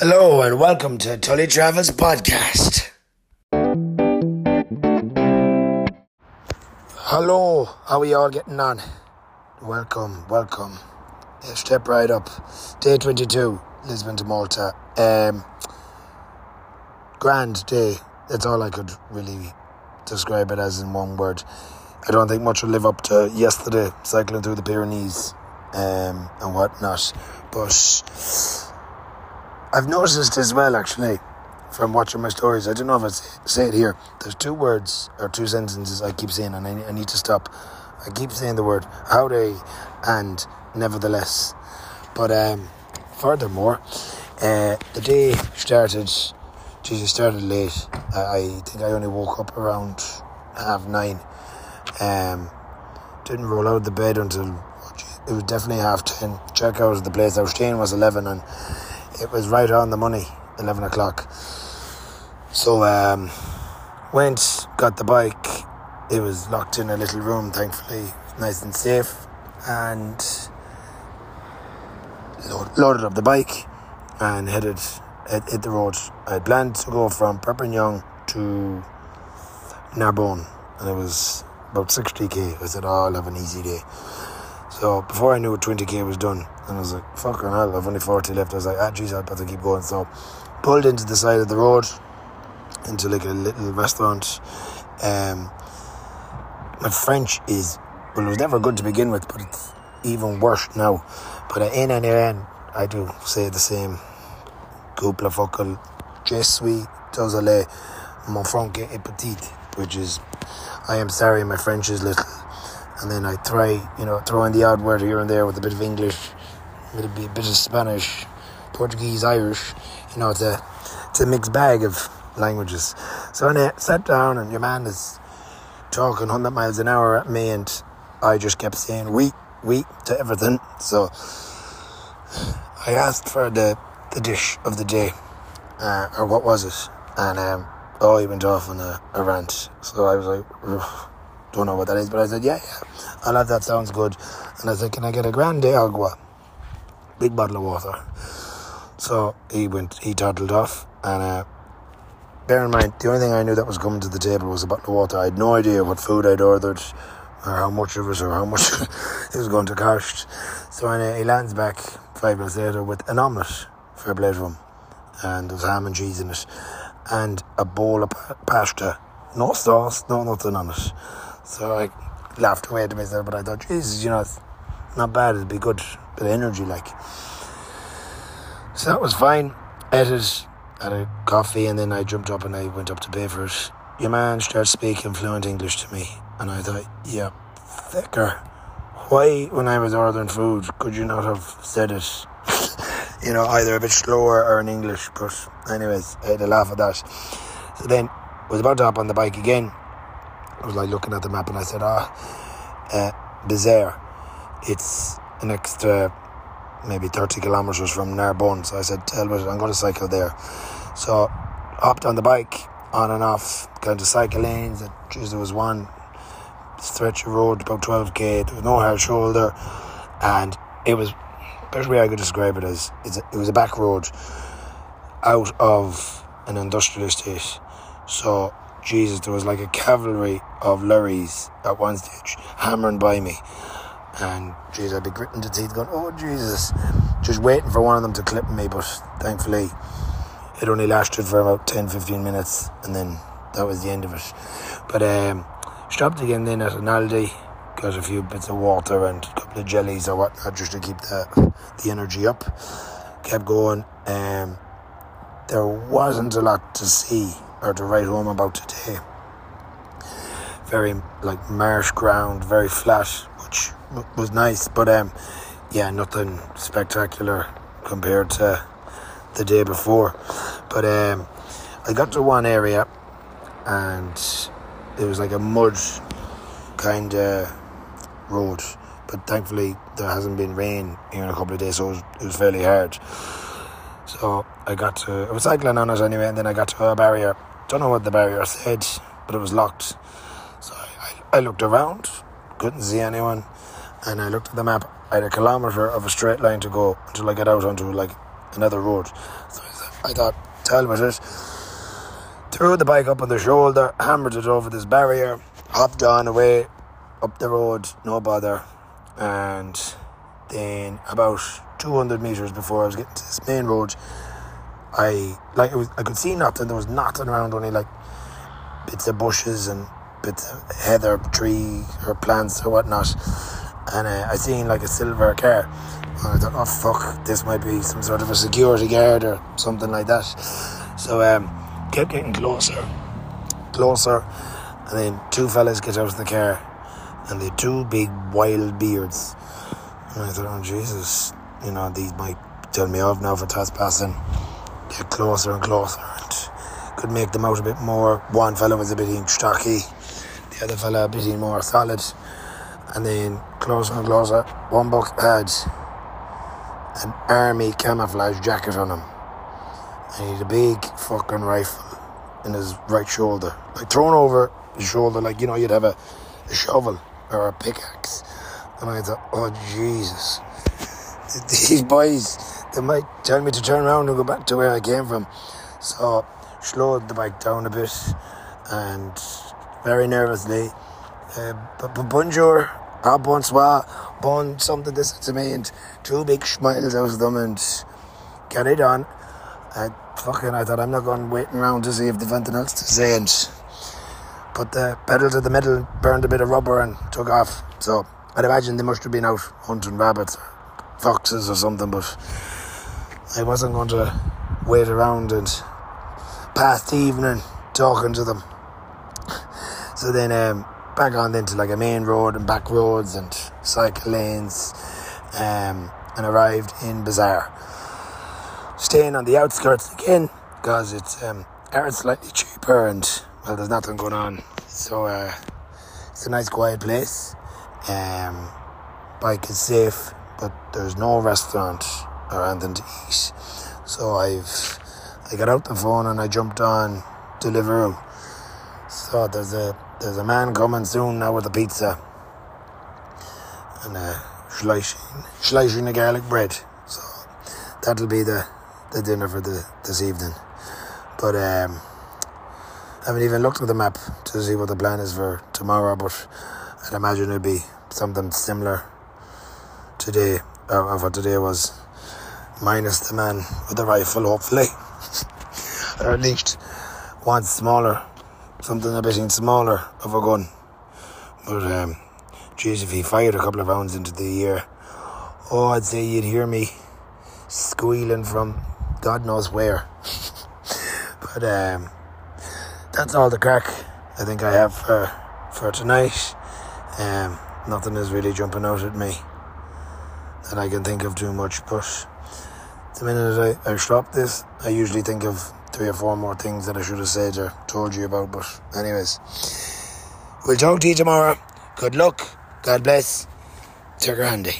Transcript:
Hello and welcome to Tully Travels Podcast. Hello, how are you all getting on? Welcome, welcome. Step right up. Day 22, Lisbon to Malta. Um, grand day. That's all I could really describe it as in one word. I don't think much will live up to yesterday, cycling through the Pyrenees um, and whatnot. But I've noticed as well, actually, from watching my stories. I don't know if I say it here. There's two words or two sentences I keep saying, and I, need to stop. I keep saying the word howdy and nevertheless. But um, furthermore, uh, the day started. Jesus started late. I, I think I only woke up around half nine. Um, didn't roll out of the bed until it was definitely half ten. Check out of the place I was staying was eleven, and it was right on the money, 11 o'clock. So, um, went, got the bike. It was locked in a little room, thankfully, nice and safe. And loaded up the bike and headed hit, hit the road. I planned to go from Perpignan to Narbonne, and it was about 60k. I said, oh, I'll have an easy day. So before I knew it, 20k was done. And I was like, fucking hell, I've only 40 left. I was like, ah, geez, I'd better keep going. So pulled into the side of the road, into like a little restaurant. Um, my French is, well, it was never good to begin with, but it's even worse now. But in and in, I do say the same. Cúpla focal, je suis désolé, mon franc est petit, which is, I am sorry, my French is little. And then I try, you know, throw in the odd word here and there with a bit of English a bit of Spanish, Portuguese, Irish. You know, it's a it's a mixed bag of languages. So I sat down, and your man is talking 100 miles an hour at me, and I just kept saying "we, we" to everything. So I asked for the the dish of the day, uh, or what was it? And um, oh, he went off on a, a rant. So I was like, don't know what that is, but I said, yeah, yeah, I love that. Sounds good. And I said, can I get a grande agua? big bottle of water. So he went, he toddled off, and uh, bear in mind, the only thing I knew that was coming to the table was a bottle of water. I had no idea what food I'd ordered, or how much of it, or how much it was going to cost. So uh, he lands back five minutes later with an omelette for a plate of him, and there's ham and cheese in it, and a bowl of pasta, no sauce, no nothing on it. So I laughed away to myself, but I thought, Jesus, you know, it's not bad. It'd be good bit of energy, like. So that was fine. It, had a coffee, and then I jumped up and I went up to pay for it. Your man started speaking fluent English to me, and I thought, yeah, thicker. Why, when I was ordering food, could you not have said it, you know, either a bit slower or in English? But, anyways, I had a laugh at that. So then, was about to hop on the bike again. I was like looking at the map, and I said, ah, uh, Béziers. It's an extra maybe 30 kilometres from Narbonne. So I said, Talbot, I'm going to cycle there. So hopped on the bike, on and off, going to cycle lanes. There was one stretch of road, about 12k. There was no hard shoulder. And it was, best way I could describe it as, it was a back road out of an industrial estate. So, Jesus, there was like a cavalry of lorries at one stage hammering by me. And Jesus, I'd be gritting the teeth, going, "Oh Jesus!" Just waiting for one of them to clip me, but thankfully, it only lasted for about 10, 15 minutes, and then that was the end of it. But um, stopped again then at an Aldi, got a few bits of water and a couple of jellies or whatnot just to keep the the energy up. Kept going. Um, there wasn't a lot to see or to write home about today. Very like marsh ground, very flat, which was nice, but um, yeah, nothing spectacular compared to the day before. But um, I got to one area, and it was like a mud kind of road. But thankfully, there hasn't been rain here in a couple of days, so it was, it was fairly hard. So I got to, I was cycling on it anyway, and then I got to a barrier. Don't know what the barrier said, but it was locked. So I, I looked around, couldn't see anyone and I looked at the map. I had a kilometre of a straight line to go until I get out onto like another road. So I thought, tell me it. Threw the bike up on the shoulder, hammered it over this barrier, hopped on away up the road, no bother. And then about 200 metres before I was getting to this main road, I like was, I could see nothing. There was nothing around, only like bits of bushes and bits of heather, tree or plants or whatnot. And uh, I seen like a silver car. And I thought, oh fuck, this might be some sort of a security guard or something like that. So um, kept getting closer, closer, and then two fellas get out of the car, and they two big wild beards. And I thought, oh Jesus, you know these might tell me off now for trespassing. Get closer and closer, and could make them out a bit more. One fella was a bit in stocky, the other fella a bit more solid, and then closer and closer. One buck had an army camouflage jacket on him. And he had a big fucking rifle in his right shoulder. Like thrown over his shoulder, like, you know, you'd have a, a shovel or a pickaxe. And I thought, oh, Jesus. These boys, they might tell me to turn around and go back to where I came from. So, slowed the bike down a bit and very nervously, uh, but bonjour, ah, bonsoir, bon something this to me, and two big smiles out of them, and carried on. I fucking, I thought I'm not going waiting around to see if they've anything else to say, and put the pedal to the metal, burned a bit of rubber, and took off. So I'd imagine they must have been out hunting rabbits, foxes, or something, but I wasn't going to wait around and pass the evening talking to them. So then um, back on into like a main road and back roads and cycle lanes um, and arrived in Béziers. Staying on the outskirts again because it's um, slightly cheaper and well there's nothing going on. So uh, it's a nice quiet place. Um, bike is safe but there's no restaurant or anything to eat. So I've I got out the phone and I jumped on Deliveroo. So there's a there's a man coming soon now with a pizza and a slicing, slicing the garlic bread. So that'll be the, the dinner for the this evening. But um, I haven't even looked at the map to see what the plan is for tomorrow. But I'd imagine it'll be something similar today, or, or what today was, minus the man with the rifle, hopefully, or at least one smaller something a bit smaller of a gun. But, um, geez, if he fired a couple of rounds into the air, oh, I'd say you'd hear me squealing from God knows where. but, um, that's all the crack I think I have for, for tonight. Um, nothing is really jumping out at me that I can think of too much, but the minute I, I stop this, I usually think of three or four more things that I should have said or told you about. But, anyways, we'll talk to you tomorrow. Good luck. God bless. Sir Grandy.